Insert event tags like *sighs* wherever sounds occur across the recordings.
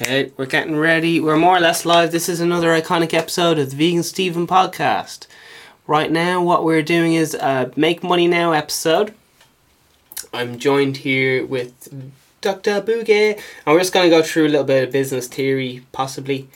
Okay, we're getting ready. We're more or less live. This is another iconic episode of the Vegan Steven podcast. Right now, what we're doing is a Make Money Now episode. I'm joined here with Dr. Boogie, and we're just going to go through a little bit of business theory, possibly.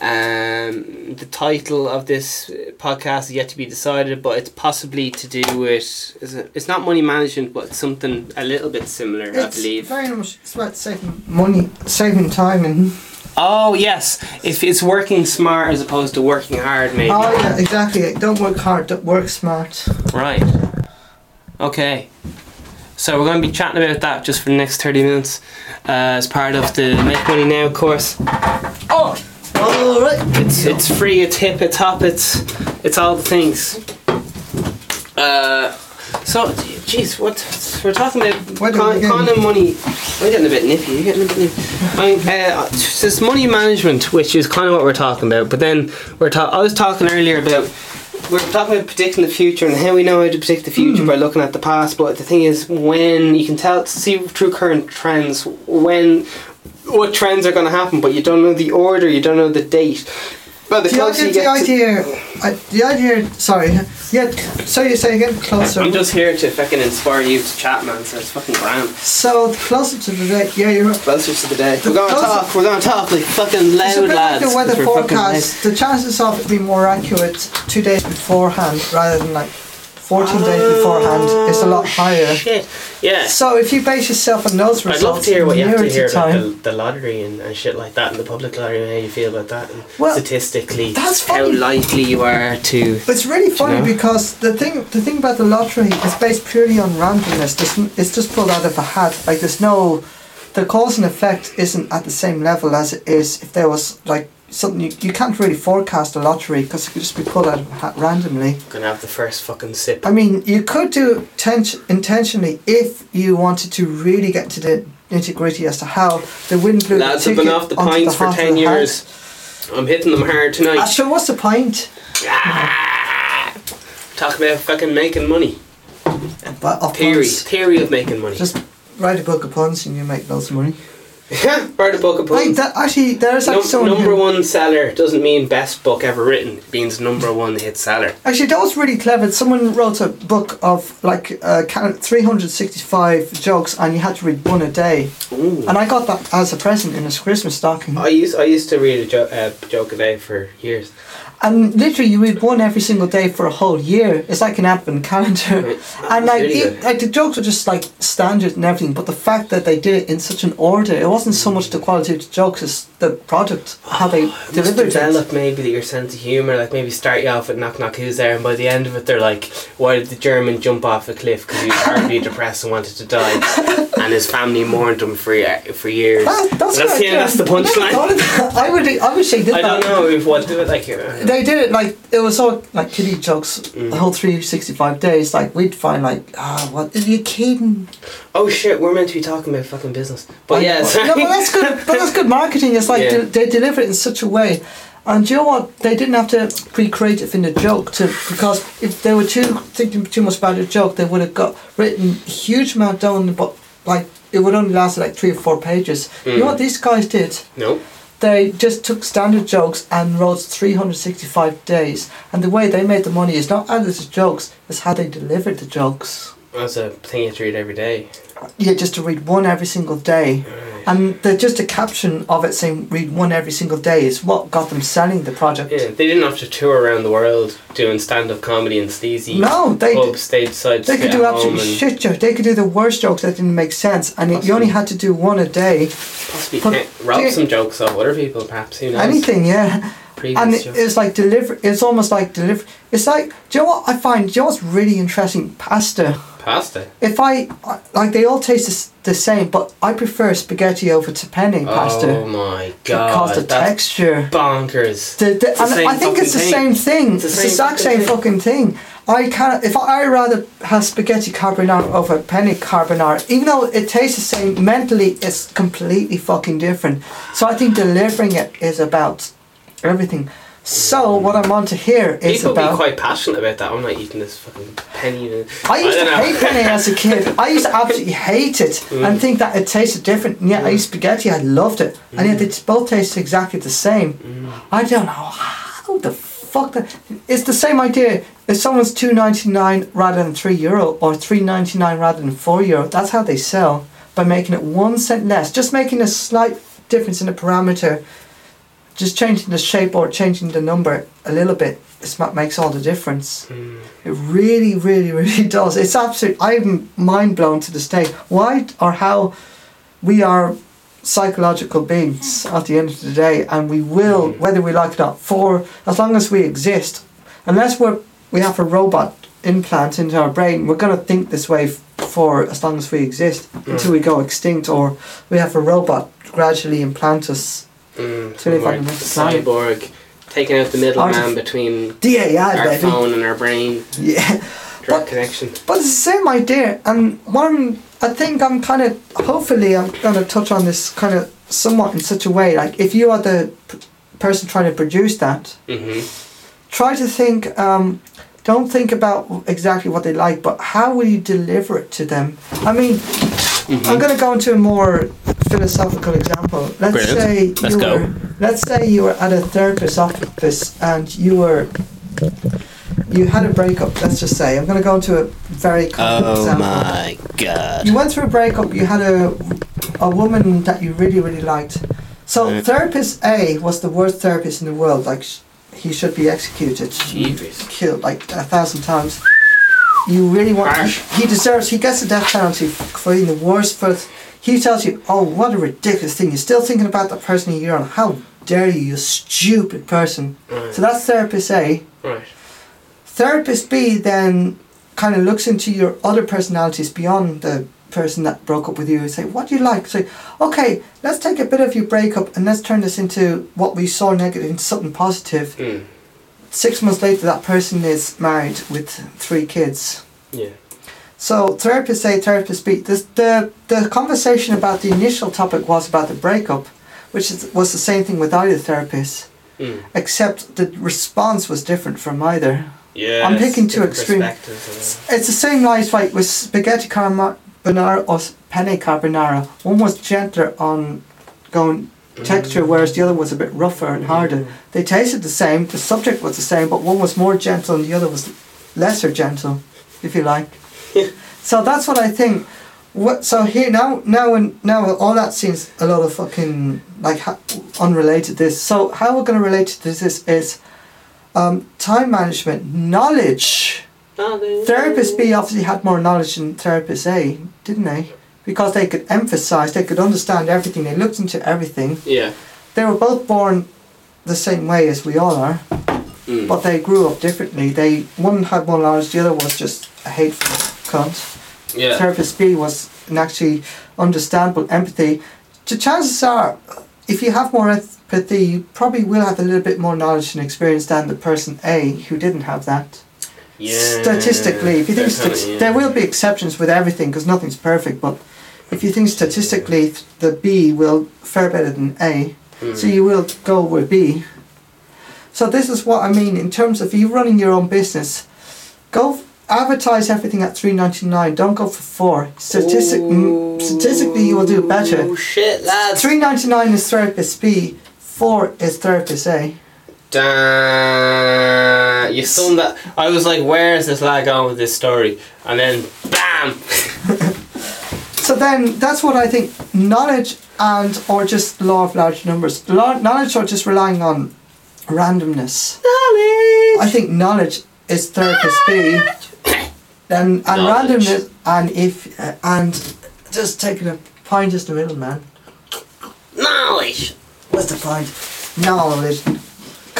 Um, the title of this podcast is yet to be decided, but it's possibly to do with is it, it's not money management, but something a little bit similar, I believe. very much it's about saving money, saving time, and Oh yes, if it's working smart as opposed to working hard, maybe. oh yeah, exactly. Don't work hard, don't work smart. Right. Okay. So we're going to be chatting about that just for the next thirty minutes, uh, as part of the Make Money Now course. Oh, All right. it's it's free, it's hip, it's hop, it's it's all the things. Uh, so, jeez, what we're talking about? Why don't Con, we get- con and money. We're getting a bit nippy. You're getting a bit nippy. I mean, uh, this money management, which is kind of what we're talking about. But then we're ta- I was talking earlier about we're talking about predicting the future and how we know how to predict the future by looking at the past. But the thing is, when you can tell, see through current trends, when what trends are going to happen, but you don't know the order, you don't know the date. But the The closer idea, you the get, to, idea, I, the idea. Sorry, yeah. So you say again closer. I'm just here to fucking inspire you to chat, man. So it's fucking grand. so closer to the day. Yeah, you're right. Closer to the day. The We're gonna closer- talk. We're gonna talk like fucking It's a loud bit lads. like the weather forecast. The chances of it being more accurate two days beforehand rather than like fourteen days beforehand it's a lot higher. Shit. Yeah. So if you base yourself on those I'd love to hear what you have to hear about the, the lottery and, and shit like that and the public lottery and how you feel about that and Well, statistically that's how likely you are to It's really funny know? because the thing the thing about the lottery is based purely on randomness. N- it's just pulled out of a hat. Like there's no, the cause and effect isn't at the same level as it is if there was like something you, you can't really forecast a lottery because it could just be pulled out of a hat randomly. gonna have the first fucking sip. I mean, you could do ten- intentionally if you wanted to really get to the nitty gritty as to how the wind blew Lads the have been off the onto pints for ten the years. I'm hitting them hard Ah, tonight. sure, what's the point? Ah! Talk about fucking making money. But of Theory. puns. Theory of making money. Just write a book of puns and you make loads of money. Yeah, write a book of Like that, actually, there's Num- actually someone number who, one seller doesn't mean best book ever written. It means number one hit seller. Actually, that was really clever. Someone wrote a book of like uh, 365 jokes, and you had to read one a day. Ooh. And I got that as a present in a Christmas stocking. I used I used to read a jo- uh, joke a day for years. And literally, you read one every single day for a whole year. It's like an advent calendar. *laughs* and like, it, like the jokes were just like standard and everything. But the fact that they did it in such an order, it wasn't so much the quality of the jokes as the product, how they *sighs* delivered it. develop maybe your sense of humour, like maybe start you off with knock knock who's there, and by the end of it they're like, why did the German jump off a cliff because he was horribly *laughs* depressed and wanted to die, and his family mourned him for ye- for years. That, that's that's, yeah, that's the I punchline. that. I would, I *laughs* they did I don't know if what do it like. uh, They did it like it was all like kiddie jokes Mm. the whole three sixty five days. Like we'd find like ah what are you kidding? Oh shit, we're meant to be talking about fucking business, but I yeah, sorry. no, but that's good. But that's good marketing. It's like *laughs* Yeah. de- they deliver it in such a way. And you know what? They didn't have to be creative in the joke to because if they were too thinking too much about a joke, they would have got written a huge amount down, but like it would only last like three or four pages. You know Mm. what these guys did? no. They just took standard jokes and wrote 365 days. And the way they made the money is not added as jokes, it's how they delivered the jokes. That's a thing you have to read every day. Yeah, just to read one every single day. And the, just a caption of it saying read one every single day is what got them selling the project. Yeah, they didn't have to tour around the world doing stand up comedy and sleazy No, they pub d- stage side. they could do absolutely shit jokes. They could do the worst jokes that didn't make sense, and it, you only had to do one a day. Possibly But rob some jokes off other people, perhaps. Who knows? Anything, yeah. Previous and jokes. it's like deliver. It's almost like deliver. It's like do you know what I find? Do you know what's really interesting? Pasta. Pasta. If I I- like, they all taste the the same, but I prefer spaghetti over to penne pasta Oh my god. because the that's texture. bonkers. The, the, the and same I think it's the fucking same thing. It's It's the the, same exact fucking same thing. fucking thing. I can if I, I rather have spaghetti carbonara over penne carbonara, even though it tastes the same. Mentally, it's completely fucking different. So I think delivering it is about everything. So what I'm on to here is People about. People be quite passionate about that. I'm not eating this fucking penny. and- I used don't to hate penny as a kid. I used to absolutely hate it Mm. and think that it tasted different. And yet I used spaghetti, I loved it. And yet they both taste exactly the same. Mm. I don't know how the fuck that. It's the same idea. If someone's two ninety nine rather than three euro or three ninety nine rather than four euro, that's how they sell by making it one cent less. Just making a slight difference in the parameter, just changing the shape or changing the number a little bit. Is what makes all the difference. Mm. It really, really, *laughs* really does. It's absolute. I'm mind blown to this day. Why or how we are psychological beings at the end of the day, and we will, Mm. whether we like it or not, for as long as we exist, unless we're we have a robot implant into our brain, we're gonna think this way f- for as long as we exist until we go extinct, or we have a robot gradually implant us. Mm, To live on some the next planet. cyborg, taking out the middleman between DAI, our baby. phone and our brain, Yeah. direct But- connection. But it's the same idea, and I'm, I think I'm kind of, hopefully, I'm going to touch on this kind of somewhat in such a way. Like, if you are the p- person trying to produce that, hmm try to think. Um, don't think about exactly what they like, but how will you deliver it to them? I mean, Mm-hmm. I'm going to go into a more philosophical example. Let's Brilliant. say Let's you go. were, let's say you were at a therapist's office and you were. You had a breakup. Let's just say I'm going to go into a very common Oh example. Oh my god. You went through a breakup. You had a a woman that you really really liked. So Right. therapist A was the worst therapist in the world. Like sh- he should be executed, Jeepers. killed like a thousand times. You really want. Harsh. He deserves. He gets the death penalty for being the worst. But he tells you, "Oh, what a ridiculous thing! You're still thinking about that person a year on. How dare you, you stupid person!" Right. So that's therapist A. right. Therapist B then kind of looks into your other personalities beyond the person that broke up with you and say, What do you like? Say, okay, let's take a bit of your breakup and let's turn this into what we saw negative into something positive. Mm. Six months later, that person is married with three kids. Yeah. So, therapists say, therapists speak. this, the, the conversation about the initial topic was about the breakup, which is, was the same thing with either therapist, Mm. except the response was different from either. Yeah. I'm picking two different extreme- It's the same life like with spaghetti carbonara or penne carbonara. One was gentler on going texture, whereas the other was a bit rougher and harder. They tasted the same, the subject was the same, but one was more gentle and the other was lesser gentle, if you like. *laughs* so that's what I think. What so here now now and now all that seems a lot of fucking like ha- unrelated. This so how we're going to relate to this is, is um, time management knowledge. Mm. Therapist B obviously had more knowledge than therapist A, didn't they? Because they could emphasize, they could understand everything, they looked into everything. Yeah. They were both born the same way as we all are, Mm. but they grew up differently. They one had more knowledge, the other was just a hateful cunt. yeah. Therapist B was an actually understandable empathy. The chances are, if you have more empathy, you probably will have a little bit more knowledge and experience than the person A who didn't have that yeah. statistically, if you think stat- yeah. there will be exceptions with everything because nothing's perfect, but if you think statistically th- the B will fare better than A, Mm. so you will go with B. So this is what I mean in terms of you running your own business. Go advertise everything at three ninety nine. Don't go for four. Statistic mm, statistically, you will do better. Oh shit, lads. Three ninety nine is therapist B. Four is therapist A. Damn. You summed that. I was like, where is this lad going with this story? And then, bam! *laughs* So then that's what I think knowledge and or just law of large numbers. Law, knowledge or just relying on randomness. Knowledge! I think knowledge is therapist B. *coughs* And, and randomness and if uh, and just taking a pint is the middle man. Knowledge! What's the pint? Knowledge.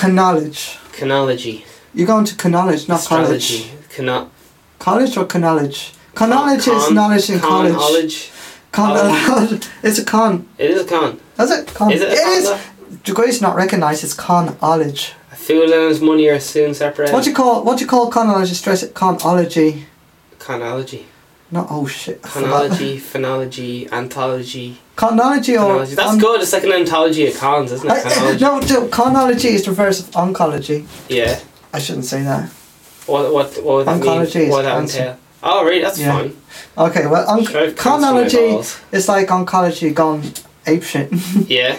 Knowledge. Canology. You're going to knowledge, not Astrology. college. Cano- College or knowledge? Knowledge is con- knowledge in college. Con-ology. Con- oh. *laughs* it's a con. It is a con. Is it? Con. Is it it con, is. Degrees not recognised. It's con-ology. A fool and his money are soon separated. What do you call what do you call conology? Stress it conology. Conology. Not oh shit. Chronology, *laughs* phonology, anthology. Chronology or Chronology. That's on- good. It's like an anthology of cons, isn't it? I- *laughs* no, no, chronology is the reverse of oncology. Yeah. I shouldn't say that. What what what would that Oncology mean? is What would that cancer. entail? Oh, really? That's Yeah. fine. Okay, well, onc- Sure, I've cancer in my chronology is like oncology gone apeshit. *laughs* Yeah.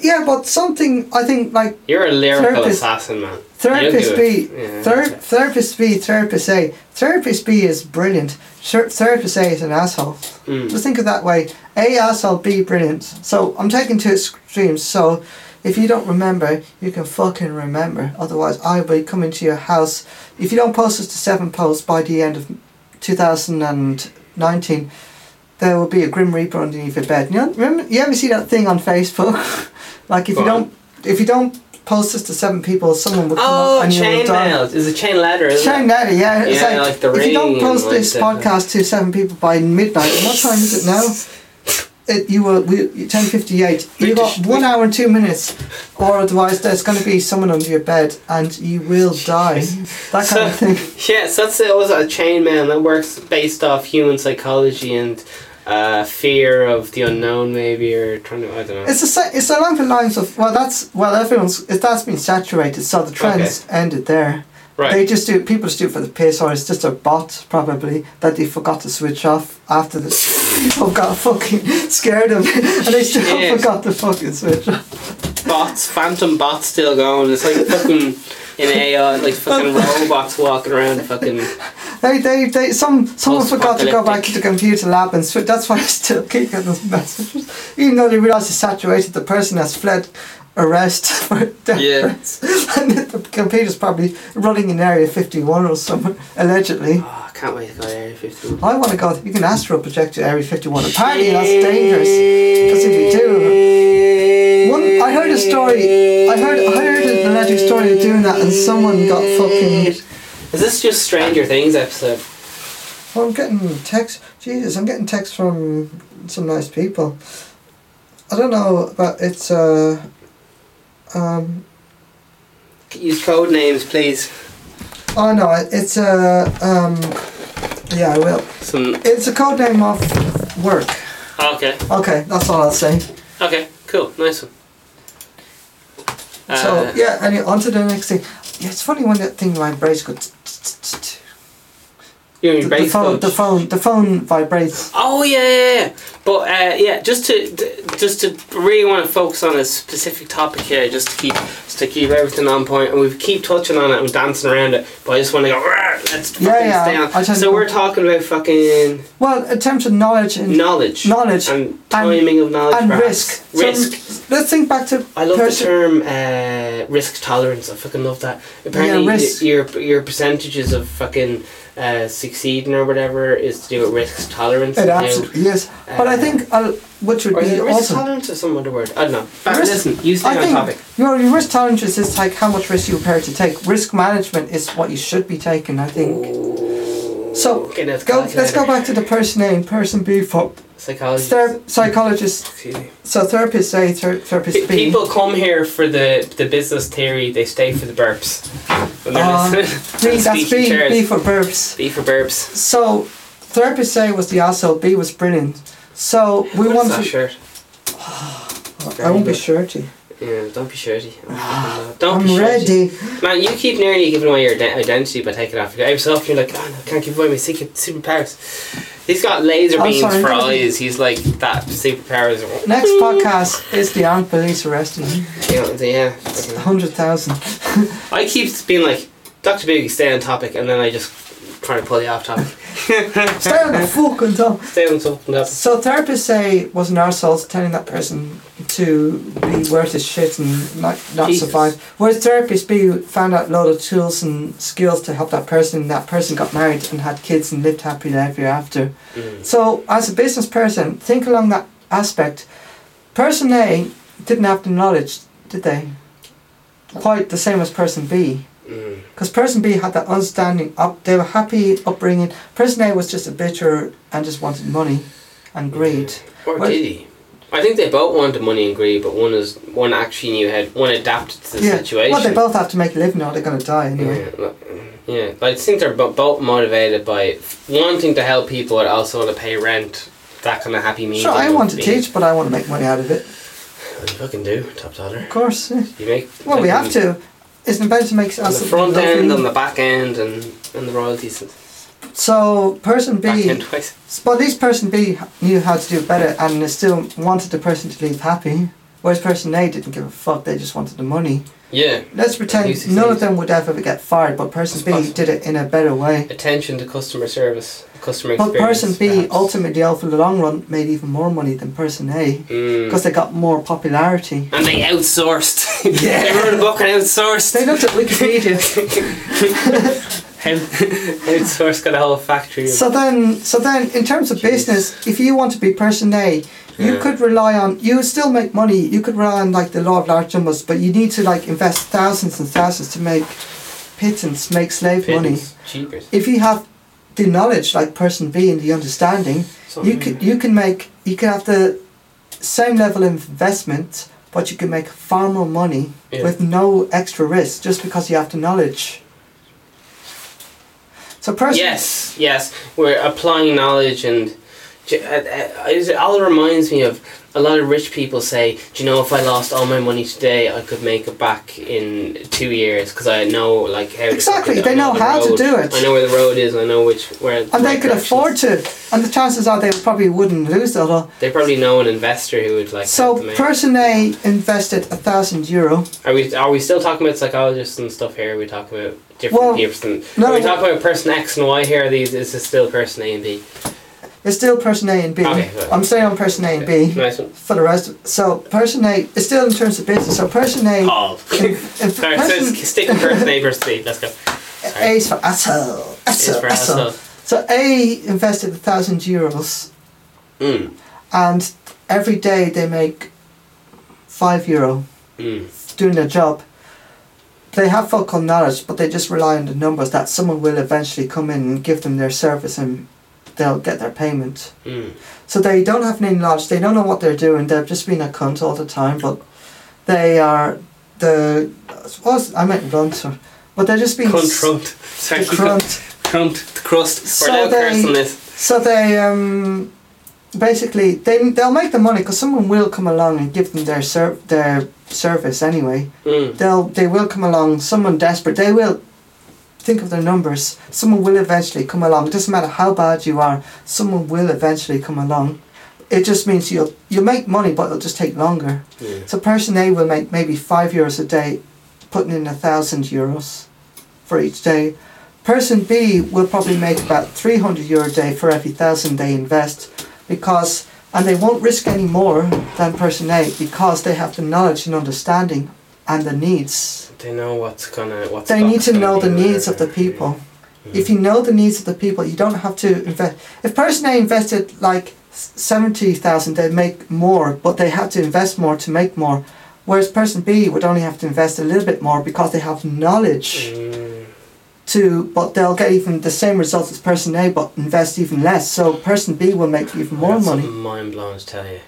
yeah, but something I think like You're a lyrical Therapist- assassin, man. therapist B. Yeah, ther- therapist B, therapist A. Therapist B is brilliant. Ther- therapist A is an asshole. Mm. Just think of that way. A asshole, B brilliant. So I'm taking two extremes. So if you don't remember, you can fucking remember. Otherwise, I will be coming to your house. If you don't post us to seven posts by the end of 2019, there will be a Grim Reaper underneath your bed. You know, remember? You ever see that thing on Facebook? *laughs* like if Go you on. don't, if you don't post this to seven people, someone will come Oh, up and you will die. chainmail. Is it chain letter? Isn't Chain it? letter, yeah. It's Yeah, like, like the if you don't post this podcast to seven people by midnight, what time is it now? It, you were we ten fifty eight. You got one hour and two minutes, or otherwise there's going to be someone under your bed and you will die. That kind of thing. *laughs* Yeah, so that's it. Was a chain man that works based off human psychology and uh, fear of the unknown, maybe, or trying to. I don't know. It's a it's along the lines of well that's well everyone's it, that's been saturated so the trends ended there. They just do people just do it for the piss or it's just a bot probably that they forgot to switch off after the *laughs* people got fucking scared of it and they still Shit. forgot to fucking switch off. bots, phantom bots still going. It's like fucking in AI, like fucking *laughs* robots walking around. Fucking. They, they, they, some, someone forgot to go back to the computer lab and switch. That's why I still keep getting those messages. Even though they realise it's saturated, the person has fled arrest for *laughs* death Yeah. threats. *laughs* And the computer's probably running in Area 51 or somewhere, allegedly. Oh, I can't wait to go to Area 51. I want to go, you can astral project to Area 51. Apparently that's dangerous. Because if you do, One, I heard a story. I heard. I heard an alleged story of doing that, and someone got fucking. Is this just Stranger Things episode? Oh, I'm getting text. Jesus, I'm getting text from some nice people. I don't know, but it's uh, um. Use code names, please. Oh no, it's a. um. Yeah, I will. Some. It's a code name of work. Okay. Okay, that's all I'll say. Okay. Cool. Nice one. so Uh, yeah, anyway, on to the next thing. Yeah, it's funny when that thing vibrates. Go You The, mean the phone, the phone, the phone vibrates. Oh yeah, yeah, yeah. But uh, yeah, just to just to really want to focus on a specific topic here, just to keep just to keep everything on point, and we keep touching on it and dancing around it. But I just want to go. "Rah, Let's Yeah, yeah, stay I on. So we're talking about fucking Well, terms of knowledge and knowledge, knowledge and timing of knowledge, and perhaps. risk. So, risk. let's think back to. I love person- the term uh, risk tolerance. I fucking love that. Apparently, Yeah, risk. y- your your percentages of fucking uh, succeeding or whatever is to do with risk tolerance. It and how- absolutely is. But I uh, think I'll, which would Or is be it risk also. tolerance or some other word? I don't know. But Risk- listen, you stay I on think topic. your, your risk tolerance is just like how much risk you're prepared to take. Risk management is what you should be taking, I think. So, Getting out the Go, let's go back to the person A and person B for Psychology. ther- psychologist. Excuse me. So therapist A, ther- therapist P- B. People come here for the the business theory. They stay for the burps. Uh. *laughs* B, that's B, chairs. B for burps. B for burps. So therapist A was the asshole, B was brilliant. So we What want that to. shirt? *sighs* I won't be shirty. Yeah, *laughs* don't be shirty. I'm don't I'm shirty. ready. Man, you keep nearly giving away your de- identity by taking off. Every so often you're like, oh, no, I can't give away my secret superpowers. He's got laser beams sorry, for eyes. He's like that superpowers. Next *laughs* podcast is the armed police arresting know, yeah. A hundred thousand. I keep being like, Dr. Biggie, stay on topic, and then I just try to pull you off topic. *laughs* *laughs* Stay on the fucking top. Stay on something else. So therapists say was an arsehole telling that person to be worth his shit and not, not Jesus. survive. Whereas therapist B found out a lot of tools and skills to help that person and that person got married and had kids and lived happily ever after. Mm. So as a business person, think along that aspect. Person A didn't have the knowledge, did they? Quite the same as person B. Mm. Because person B had that understanding up they were happy upbringing. Person A was just a bitcher and just wanted money and greed. Or Well- did he? I think they both wanted money and greed, but one is one actually knew how one adapted to the yeah. situation. Well they both have to make a living or they're gonna die anyway. Yeah, mm. Yeah, but I think they're both motivated by wanting to help people and also want to pay rent. That kind of happy medium. Sure, I want to teach, but I want to make money out of it. Well, you fucking do, top dollar. Of course. yeah. You make. Well, we have to. Isn't better to make On us the front end, on the back end, and and the royalties. So person B, but at least person B knew how to do it better and still wanted the person to leave happy, whereas person A didn't give a fuck. They just wanted the money. Yeah. Let's pretend none of them would ever get fired, but person B possible. did it in a better way. Attention to customer service, customer But experience. person B perhaps. ultimately, over the long run, made even more money than person A Mm. because they got more popularity. And they outsourced. Yeah. *laughs* they wrote a book and outsourced. They looked at *laughs* Wikipedia. *laughs* Out- outsourced got a whole factory. So then, so then, in terms of Jeez. business, if you want to be person A, you Yeah. could rely on. You still make money. You could rely on like the law of large numbers, but you need to like invest thousands and thousands to make pittance, make slave money. Pittance, Cheapers. If you have the knowledge, like person B, and the understanding, you can you can make you can have the same level of investment, but you can make far more money Yeah. with no extra risk, just because you have the knowledge. So person. Yes, yes. We're applying knowledge and. uh, uh, It all reminds me of a lot of rich people say, "Do you know if I lost all my money today, I could make it back in two years because I know like how." Exactly, I they know the how to do it. I know where the road is. I know which where. And they could afford to, and the chances are they probably wouldn't lose it all. They probably know an investor who would like. So person A invested a thousand euro. Are we are we still talking about psychologists and stuff here? Are we talking about different Well, people? no, are we no. talking about person X and Y here? Are these is this still person A and B? It's still person A and B. Okay, am staying on person A and B Nice for the rest. Of, so person A is still in terms of business. So person A. Paul. in- in *laughs* Sorry, person- so stick with person A versus B. Let's go. Sorry. A is for asshole. It's Asshole. for asshole. asshole. So A invested a thousand euros, Mm. and every day they make five euro Mm. doing their job. They have fuck knowledge, but they just rely on the numbers that someone will eventually come in and give them their service and they'll get their payment. Mm. So they don't have any knowledge, they don't know what they're doing, they're just being a cunt all the time, but they are the. I suppose I meant runt, or- but they're just being. Cunt, s- *laughs* the Sorry, crunt. Cunt, the crust. So they- So they um, basically they they'll make the money because someone will come along and give them their ser- their service anyway. Mm. They'll they will come along. Someone desperate. They will think of their numbers. Someone will eventually come along. It doesn't matter how bad you are. Someone will eventually come along. It just means you'll you'll make money, but it'll just take longer. Yeah. So person A will make maybe five euros a day, putting in a thousand euros for each day. Person B will probably make about three hundred euro a day for every thousand they invest, because and they won't risk any more than person A because they have the knowledge and understanding and the needs. They know what's gonna. What's They need to know the needs of the people. Mm. If you know the needs of the people, you don't have to invest. If person A invested like seventy thousand, they'd make more, but they have to invest more to make more. Whereas person B would only have to invest a little bit more because they have knowledge Mm. to, but they'll get even the same results as person A, but invest even less. So person B will make even more That's money. Mind blowing tell you.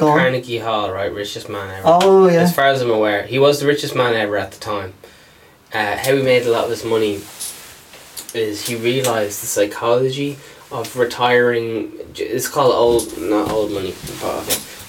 Go on. Carnegie Hall, right, richest man ever. Oh yeah. As far as I'm aware, he was the richest man ever at the time. Uh, how he made a lot of his money is he realized the psychology of retiring. It's called old, not old money.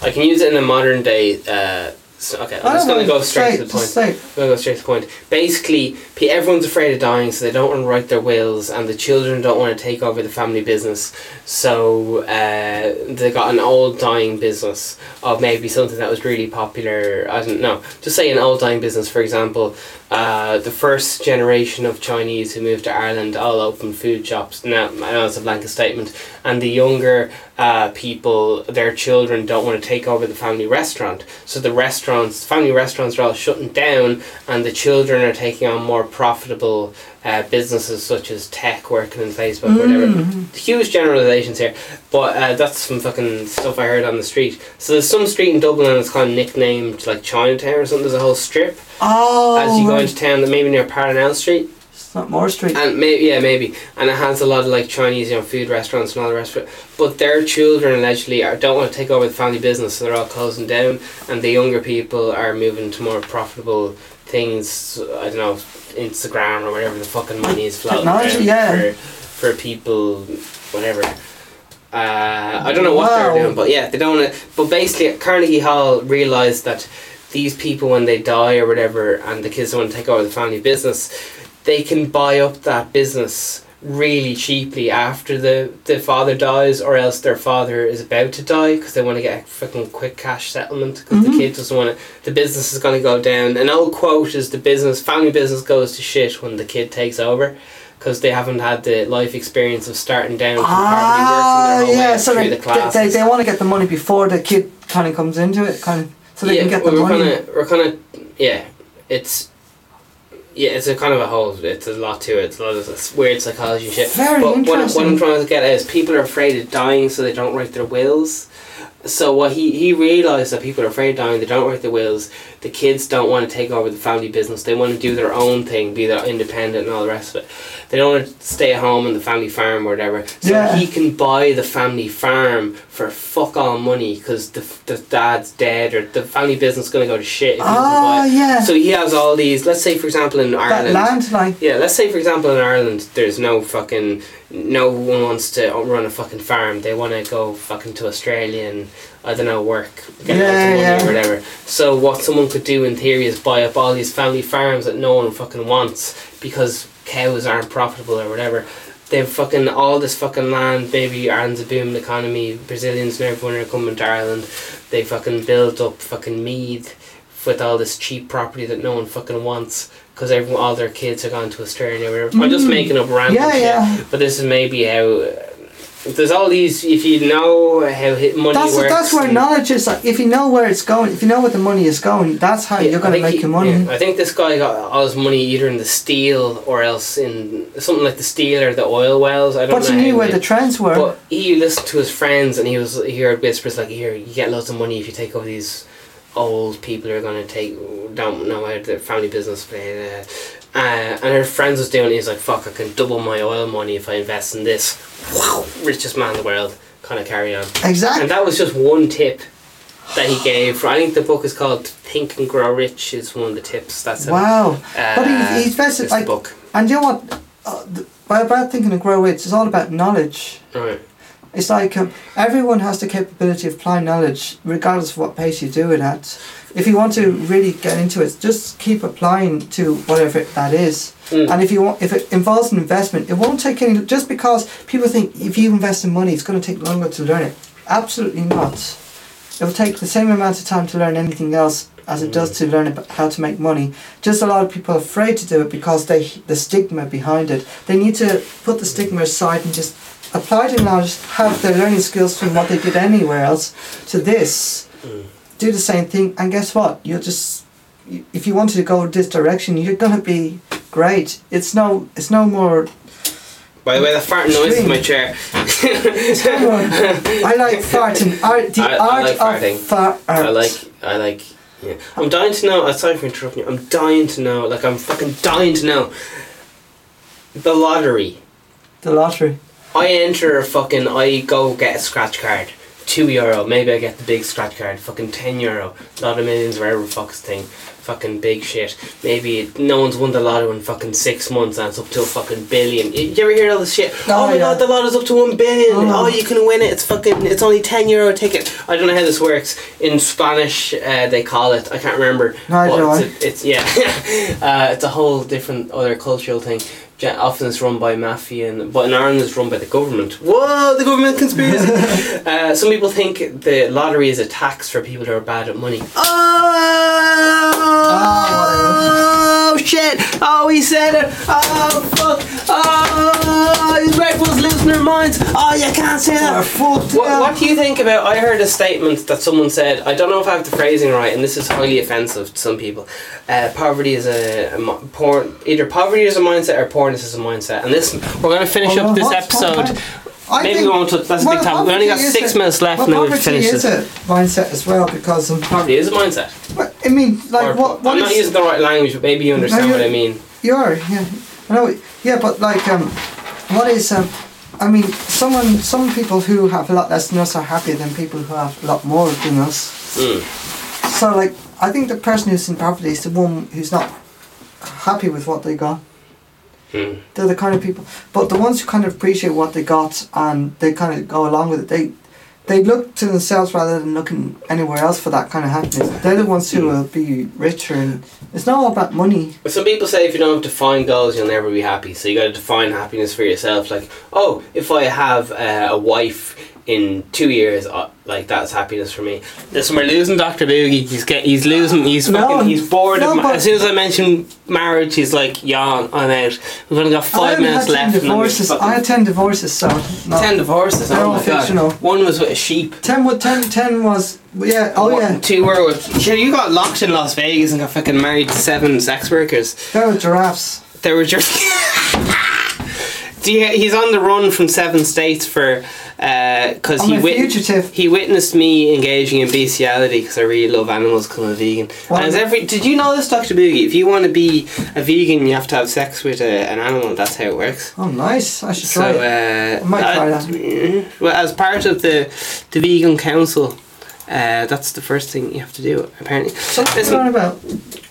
I can use it in a modern day. Uh, so, okay, I'm just gonna go straight to the point. I'm gonna go straight to the point. Basically, everyone's afraid of dying, so they don't want to write their wills, and the children don't want to take over the family business. So uh, they got an old dying business of maybe something that was really popular. I don't know. Just say an old dying business, for example. Uh, the first generation of Chinese who moved to Ireland all opened food shops. Now, I know it's a blanket statement. And the younger uh, people, their children don't want to take over the family restaurant. So the restaurants, family restaurants are all shutting down, and the children are taking on more profitable uh, businesses such as tech, working in Facebook, or whatever Mm. huge generalizations here, but uh, that's some fucking stuff I heard on the street. So there's some street in Dublin and it's kind of nicknamed like Chinatown or something. There's a whole strip Oh. as you go right. into town, that maybe near Parnell Street. It's not Moore Street. and maybe yeah maybe and it has a lot of like Chinese you know food restaurants and all the rest of it but their children allegedly are, don't want to take over the family business so they're all closing down and the younger people are moving to more profitable things I don't know Instagram or whatever the fucking money is floating Technology, yeah. for, for people whatever uh, I don't know what Wow. they're doing but yeah they don't want to but basically Carnegie Hall realised that these people when they die or whatever and the kids don't want to take over the family business they can buy up that business really cheaply after the, the father dies or else their father is about to die because they want to get a fucking quick cash settlement because Mhm. the kid doesn't want to the business is going to go down an old quote is the business family business goes to shit when the kid takes over because they haven't had the life experience of starting down from Ah, working their whole yeah. So through they, the they, classes they, they want to get the money before the kid kind of comes into it, kind of, so they yeah, can get the we're money. Kinda, we're kind of yeah. It's yeah, it's a kind of a whole. It's a lot to it. It's a lot of weird psychology shit. Very but what, I'm- what. I'm trying to get at is people are afraid of dying, so they don't write their wills. So what he he realized that people are afraid of dying. They don't write their wills. The kids don't want to take over the family business. They want to do their own thing, be their independent and all the rest of it. They don't want to stay at home in the family farm or whatever. So Yeah. he can buy the family farm for fuck all money because the, the dad's dead or the family business is going to go to shit if buy ah, yeah. So he has all these. Let's say, for example, in that Ireland. land, like, Yeah, let's say for example in Ireland, there's no fucking, no one wants to run a fucking farm. They want to go fucking to Australia and I don't know work, get Yeah, lots of money yeah. or whatever. So what someone could do in theory is buy up all these family farms that no one fucking wants because cows aren't profitable or whatever. They've fucking all this fucking land. Maybe Ireland's a booming economy. Brazilians and everyone are coming to Ireland. They fucking built up fucking Meath with all this cheap property that no one fucking wants because everyone, all their kids are gone to Australia. Or whatever. I'm just Mm. making up random yeah, shit. yeah. But this is maybe how. There's all these. If you know how money That's works. that's where knowledge is. Like, if you know where it's going, if you know where the money is going, that's how Yeah, you're going to make he- your money. yeah, I think this guy got all his money either in the steel or else in something like the steel or the oil wells. I don't But know. you knew where he- the trends were. But he listened to his friends and he was he heard whispers like, "Here, you get loads of money if you take over these old people who are going to take don't know how their family business play." Uh, and her friends was doing. it, He's like, "Fuck, I can double my oil money if I invest in this." Wow, *laughs* richest man in the world. Kind of carry on. exactly. And that was just one tip that he gave. For, I think the book is called "Think and Grow Rich." Is one of the tips. That's it. Wow. Uh, But he- he's vested, it's the like- book. And you know what? Uh, th- by about thinking of grow rich, it's all about knowledge. Right. It's like um, everyone has the capability of applying knowledge, regardless of what pace you do it at. If you want to really get into it, just keep applying to whatever that is. Mm. And if you want, if it involves an investment, it won't take any. Just because people think if you invest in money, it's going to take longer to learn it. Absolutely not. It will take the same amount of time to learn anything else as it does to learn about how to make money. Just a lot of people are afraid to do it because they the stigma behind it. They need to put the stigma aside and just apply the knowledge, have their learning skills from what they did anywhere else to this. Mm. Do the same thing, and guess what? You'll just if you wanted to go this direction, you're gonna be great. It's no, it's no more. By the way, the fart noise in my chair. It's no more I like *laughs* farting. Art, the I- I art like of farting. fart. I like, I like, yeah. I'm dying to know. I'm sorry for interrupting you. I'm dying to know. Like I'm fucking dying to know. The lottery. the lottery. I enter a fucking. I go get a scratch card. Two euro. Maybe I get the big scratch card. Fucking ten euro. Lot of millions, wherever fuck's thing. Fucking big shit. Maybe no one's won the lotto in fucking six months and it's up to a fucking billion. You, you ever hear all this shit? Oh, Oh, my yeah. god, the lotto's up to one billion. Oh. Oh. you can win it. It's fucking. It's only ten euro a ticket. I don't know how this works. In Spanish, uh, they call it. I can't remember. But do it's, a- it's yeah. *laughs* uh, it's a whole different other cultural thing. Often it's run by mafia, and, but in Ireland it's run by the government. Whoa, the government conspiracy! *laughs* uh, some people think the lottery is a tax for people who are bad at money. Oh, shit! Oh, he said it! Oh, fuck! Oh, his rifles losing their minds! Oh, you can't say that! What, what do you think about? I heard a statement that someone said. I don't know if I have the phrasing right, and this is highly offensive to some people. Uh, poverty is a, a porn. Either poverty is a mindset or poorness is a mindset. And this, we're going to finish Oh, up this episode. I Maybe we won't touch. That's a big well, topic. We only got six a- minutes left, well, and then we'll poverty finish is this. a mindset as well because um, Poverty is a mindset. I mean, like Or- what? what I'm not is- using the right language, but maybe you understand No, what I mean. You are, yeah. I know. Yeah, but like, um, what is um, I mean, someone, some people who have a lot less than us are happier than people who have a lot more than us. Mm. So, like, I think the person who's in poverty is the one who's not happy with what they got. Mm. They're the kind of people, but the ones who kind of appreciate what they got and they kind of go along with it, they they look to themselves rather than looking anywhere else for that kind of happiness. They're the ones who will be richer, and it's not all about money. But some people say if you don't have defined goals, you'll never be happy. So you got to define happiness for yourself. Like, oh, if I have uh, a wife in two years, uh, like that's happiness for me. Listen, we're losing Doctor Boogie. He's get, he's losing. He's No, fucking. He's bored. no, of ma- as soon as I mention marriage, he's like, "Yawn, I'm out." We've only got five minutes left. divorces. I had ten divorces, so no. ten divorces. They're Oh all my god! One was with a sheep. Ten, wa- ten, ten was yeah. Oh One- yeah, Two were with. Sure, you got locked in Las Vegas and got fucking married to seven sex workers. they were giraffes. There were just. *laughs* Do he's on the run from seven states for because I'm he wit- he witnessed me engaging in bestiality because I really love animals because I'm a vegan. Well, and every did you know this, Doctor Boogie? If you want to be a vegan, you have to have sex with a, an animal. That's how it works. Oh, nice. I should So, try uh, I might try that- mm, well, as part of the the vegan council, uh, that's the first thing you have to do. Apparently, So what's listen. going about?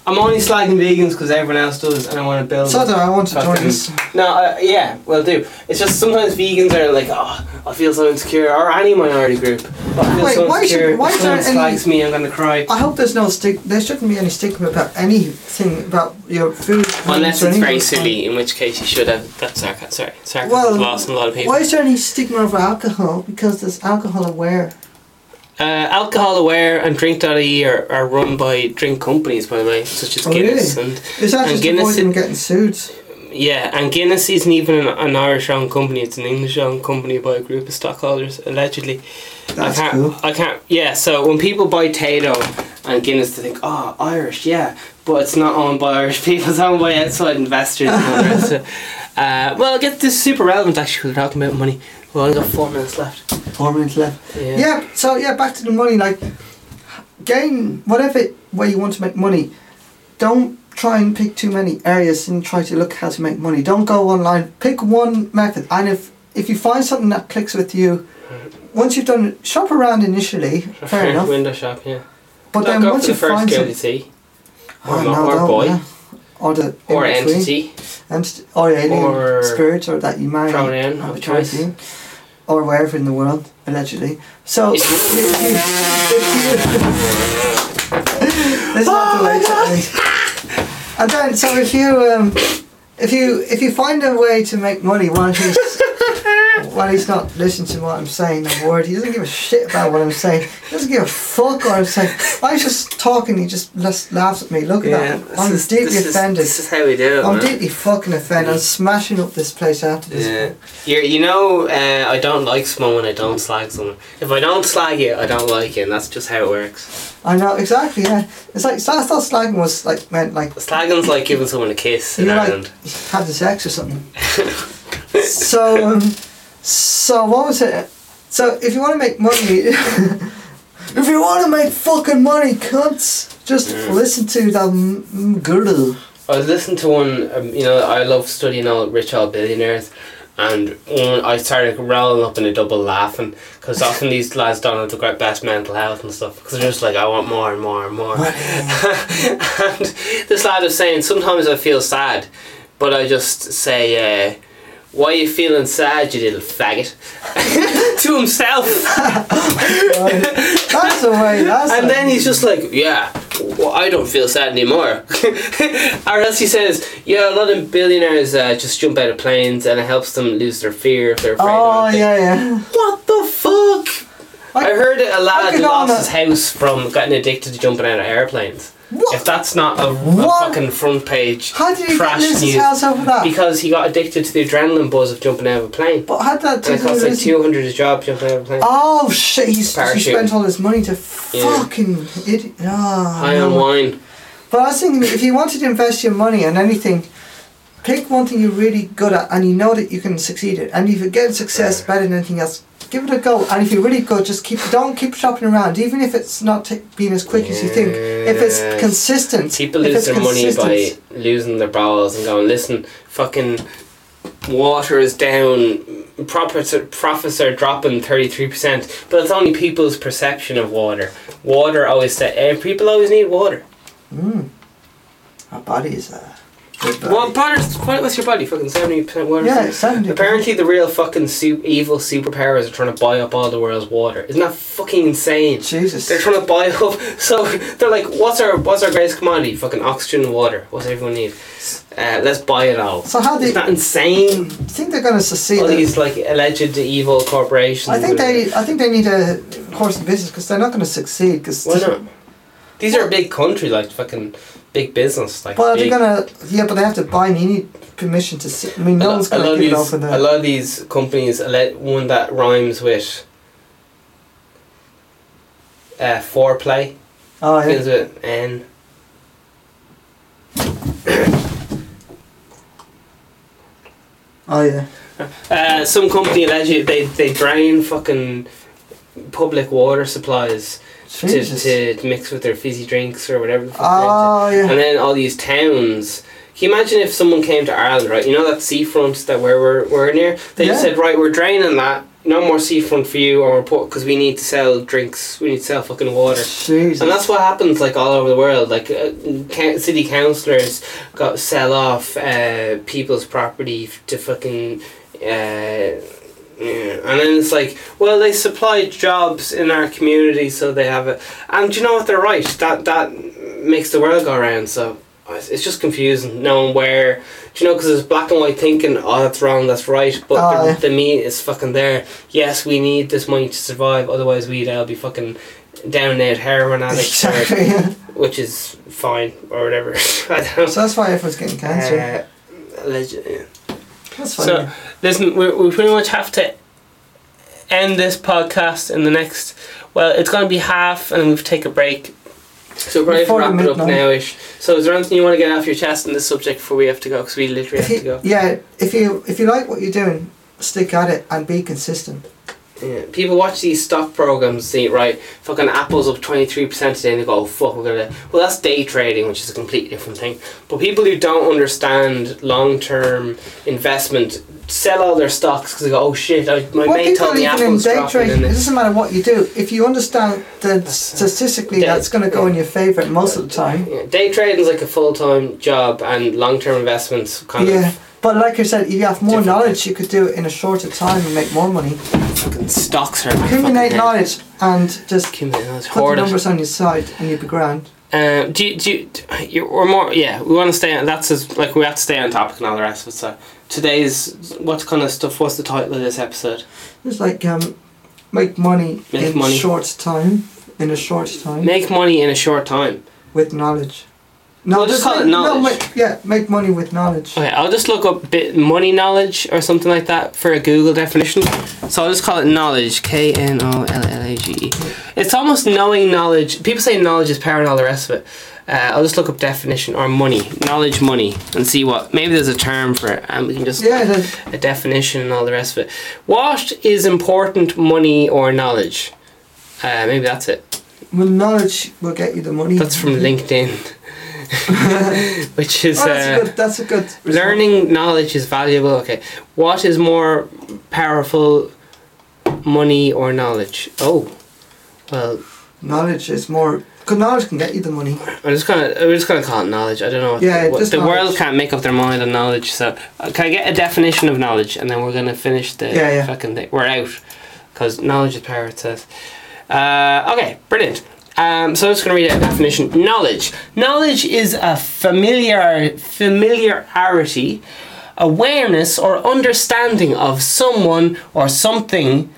I'm only slagging vegans because everyone else does, and I want to build. So do I want to join this. No, uh, yeah, well, do. It's just sometimes vegans are like, oh, I feel so insecure, or any minority group. I feel Wait, so why should- insecure. why if someone any- slags me, I'm gonna cry. I hope there's no stick. There shouldn't be any stigma about anything about your food. Unless it's very silly, in which case you should have. That's sarcasm. Sorry, sarcasm Well, lost a lot of people. Why is there any stigma over alcohol? Because there's alcohol aware. Uh, alcohol aware and drink.ie are, are run by drink companies, by the way, such as Oh, Guinness really? and Is that And Guinness avoid getting sued? Yeah, and Guinness isn't even an, an Irish owned company, it's an English owned company by a group of stockholders, allegedly. That's I can't, cool. I can't, yeah, so when people buy Tayto and Guinness, they think, oh, Irish, yeah, but it's not owned by Irish *laughs* people, it's owned by outside investors and all the rest of it. Uh, well, I get this is super relevant actually, we're talking about money. We've only got four minutes left. Four minutes left. Yeah. Yeah. So yeah, back to the money. Like, gain whatever way you want to make money. Don't try and pick too many areas and try to look how to make money. Don't go online. Pick one method, and if if you find something that clicks with you, once you've done it, shop around initially. *laughs* Fair enough. Window shop, yeah. But Don't then go once for you the first find girl some, you see. Oh, Or, no, mo- or don't, boy. yeah. or the Or in entity. Or alien Or spirit, or that you marry pronoun of choice. Or wherever in the world, allegedly. So, if you, if you, There's not the way to. And then, so if you um, if you if you find a way to make money while he's *laughs* while he's not listening to what I'm saying, a word, he doesn't give a shit about what I'm saying. He doesn't give a fuck what I'm saying. I was just talking, he just laughs at me. Look at Yeah, that. I'm is- deeply this is- offended. This is how we do it. I'm man. deeply fucking offended. I'm smashing up this place after this. Yeah. You're, you know, uh, I don't like someone when I don't slag someone. If I don't slag you, I don't like you, and that's just how it works. I know exactly. Yeah, it's like so I thought slagging was like meant like Slagging's like giving someone a kiss in like Ireland. have the sex or something. *laughs* so um, so what was it? So if you want to make money, *laughs* if you want to make fucking money, cunts, just Yeah. listen to that m- m- girl. I was listening to one, um, you know, I love studying all rich old billionaires, and I started rolling up in a double laughing because often these lads don't have the great best mental health and stuff because they're just like, I want more and more and more. *laughs* and this lad was saying, sometimes I feel sad, but I just say, uh, why are you feeling sad, you little faggot? *laughs* to himself. That's the way. That's And the- then he's just like, yeah, well, I don't feel sad anymore. *laughs* or else he says, yeah, a lot of billionaires uh, just jump out of planes and it helps them lose their fear if they're afraid Oh yeah, yeah. What the fuck? I, I- heard a lad could go on lost a- his house from getting addicted to jumping out of airplanes. What? If that's not a, a fucking front page How did he get trash his news. house over that? Because he got addicted to the adrenaline buzz of jumping out of a plane. but how did that And it cost like 200 a job jumping out of a plane. Oh shit! He's, he spent all his money to Yeah. fucking idiot. Oh, High on no. wine. But I was thinking, if you wanted to invest your money in anything, pick one thing you're really good at and you know that you can succeed at. And if you get success better than anything else, give it a go. And if you're really good, just keep don't keep shopping around, even if it's not t- being as quick as you think. If it's consistent, People if lose it's their money by losing their bowels and going, listen, fucking water is down, profits are, profits are dropping 33%, but it's only people's perception of water. Water always say, eh, people always need water. Mm. Our body is a good body. What, water's, what's your body? Fucking 70% water? Yeah, 70. Apparently, the real fucking su- evil superpowers are trying to buy up all the world's water. Isn't that fucking insane? Jesus. They're trying to buy *laughs* up. So they're like, "What's our what's our greatest commodity? Fucking oxygen and water. What's everyone need? Uh, let's buy it all." So how they Isn't that insane? I think they're going to succeed. All these like alleged evil corporations. I think they I think they need a course in business because they're not going to succeed. Because Why not? These are a big country, like fucking big business. Like Well, big, they're gonna yeah, but they have to buy and you need permission to. See, I mean, no one's lot to of give it these, open a lot of these companies, a one that rhymes with uh, foreplay. Oh Begins yeah. with N. Oh yeah. *laughs* Uh, some company allegedly they, they drain fucking public water supplies to, to, mix with their fizzy drinks or whatever. The fuck Oh yeah. And then all these towns. Can you imagine if someone came to Ireland, right? You know that seafront that where we're, we're near? They just Yeah. said, right, we're draining that. No more seafront for you, or we're because we need to sell drinks. We need to sell fucking water. Jesus. And that's what happens like all over the world. Like uh, city councillors got sell off uh, people's property to fucking. Uh, yeah. And then it's like, well, they supply jobs in our community, so they have it. And do you know what? They're right. That that makes the world go around. So it's just confusing knowing where. Do you know? Because it's black and white thinking. Oh, that's wrong. That's right. But Oh, the, yeah. the meat is fucking there. Yes, we need this money to survive. Otherwise, we'd all be fucking down out heroin *laughs* addicts, or- exactly. Yeah. which is fine or whatever. *laughs* I don't. So that's why everyone's getting cancer. Uh, alleged- yeah. That's fine. So, listen, we, we pretty much have to end this podcast in the next. Well, it's going to be half, and we have to take a break. So we're going to Before wrap it up now-ish. So, is there anything you want to get off your chest on this subject before we have to go? Because we literally if have you, to go. yeah, if you if you like what you're doing, stick at it and be consistent. Yeah. People watch these stock programs, see, right? Fucking Apple's up 23% today, and they go, oh, fuck, we're gonna. Well, that's day trading, which is a completely different thing. But people who don't understand long term investment sell all their stocks because they go, oh shit, I, my well, mate told me in Apple's day trading, it doesn't matter what you do. If you understand that statistically Yeah, that's going to go in your favour most of the time. yeah, day trading is like a full time job, and long term investments kind Yeah. of But like I said, if you have more Different. knowledge, you could do it in a shorter time and make more money. fucking stocks are. Accumulate knowledge and just Accumulate knowledge. put the Hoard it. numbers on your side and you'd be grand. Um, do you, do you, you, we're more, yeah, we want to stay on, that's as, like, we have to stay on topic and all the rest of it, so today's, what kind of stuff, what's the title of this episode? It's like um, make money Make in money. short time, in a short time Make money in a short time. with knowledge. We'll just call make, it No, knowledge. make, yeah, make money with knowledge. Okay, I'll just look up bit money knowledge or something like that for a Google definition. So I'll just call it knowledge. K N O L L A G E. It's almost knowing knowledge. People say knowledge is power and all the rest of it. Uh, I'll just look up definition or money, knowledge, money, and see what. Maybe there's a term for it, and we can just Yeah, a definition and all the rest of it. What is important, money or knowledge? Uh, maybe that's it. well, knowledge will get you the money. That's from LinkedIn, *laughs* which is Oh, that's uh, a good. That's a good. result. learning knowledge is valuable. Okay, what is more powerful, money or knowledge? Oh, well, knowledge is more. Because knowledge can get you the money. I'm just gonna I'm just gonna call it knowledge. I don't know. What, Yeah, what- just the world can't make up their mind on knowledge. So uh, can I get a definition of knowledge, and then we're gonna finish the Yeah, yeah. fucking thing. We're out because knowledge is power. It says. Uh, okay, brilliant. Um, so I'm just going to read out definition. Knowledge. Knowledge is a familiar familiarity, awareness, or understanding of someone or something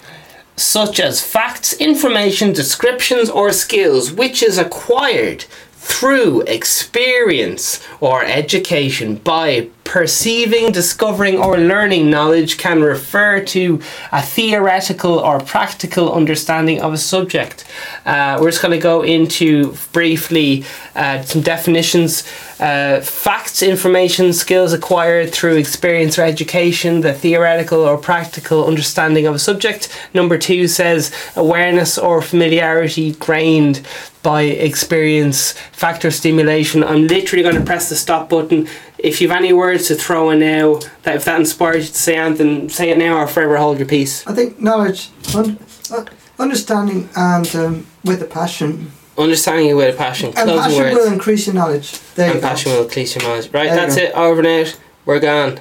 such as facts, information, descriptions, or skills, which is acquired through experience or education by perceiving, discovering, or learning knowledge can refer to a theoretical or practical understanding of a subject. Uh, we're just going to go into briefly uh, some definitions. Uh, facts, information, skills acquired through experience or education, the theoretical or practical understanding of a subject. Number two says awareness or familiarity gained by experience, factor stimulation. I'm literally going to press the stop button. If you've any words to throw in now, that if that inspires you to say anything, say it now or forever hold your peace. I think knowledge, un- uh, understanding, and um, with a passion. Understanding it with a passion. And Closing passion words. will increase your knowledge. There you and go. passion will increase your knowledge. Right, There that's it. Over and out. We're gone.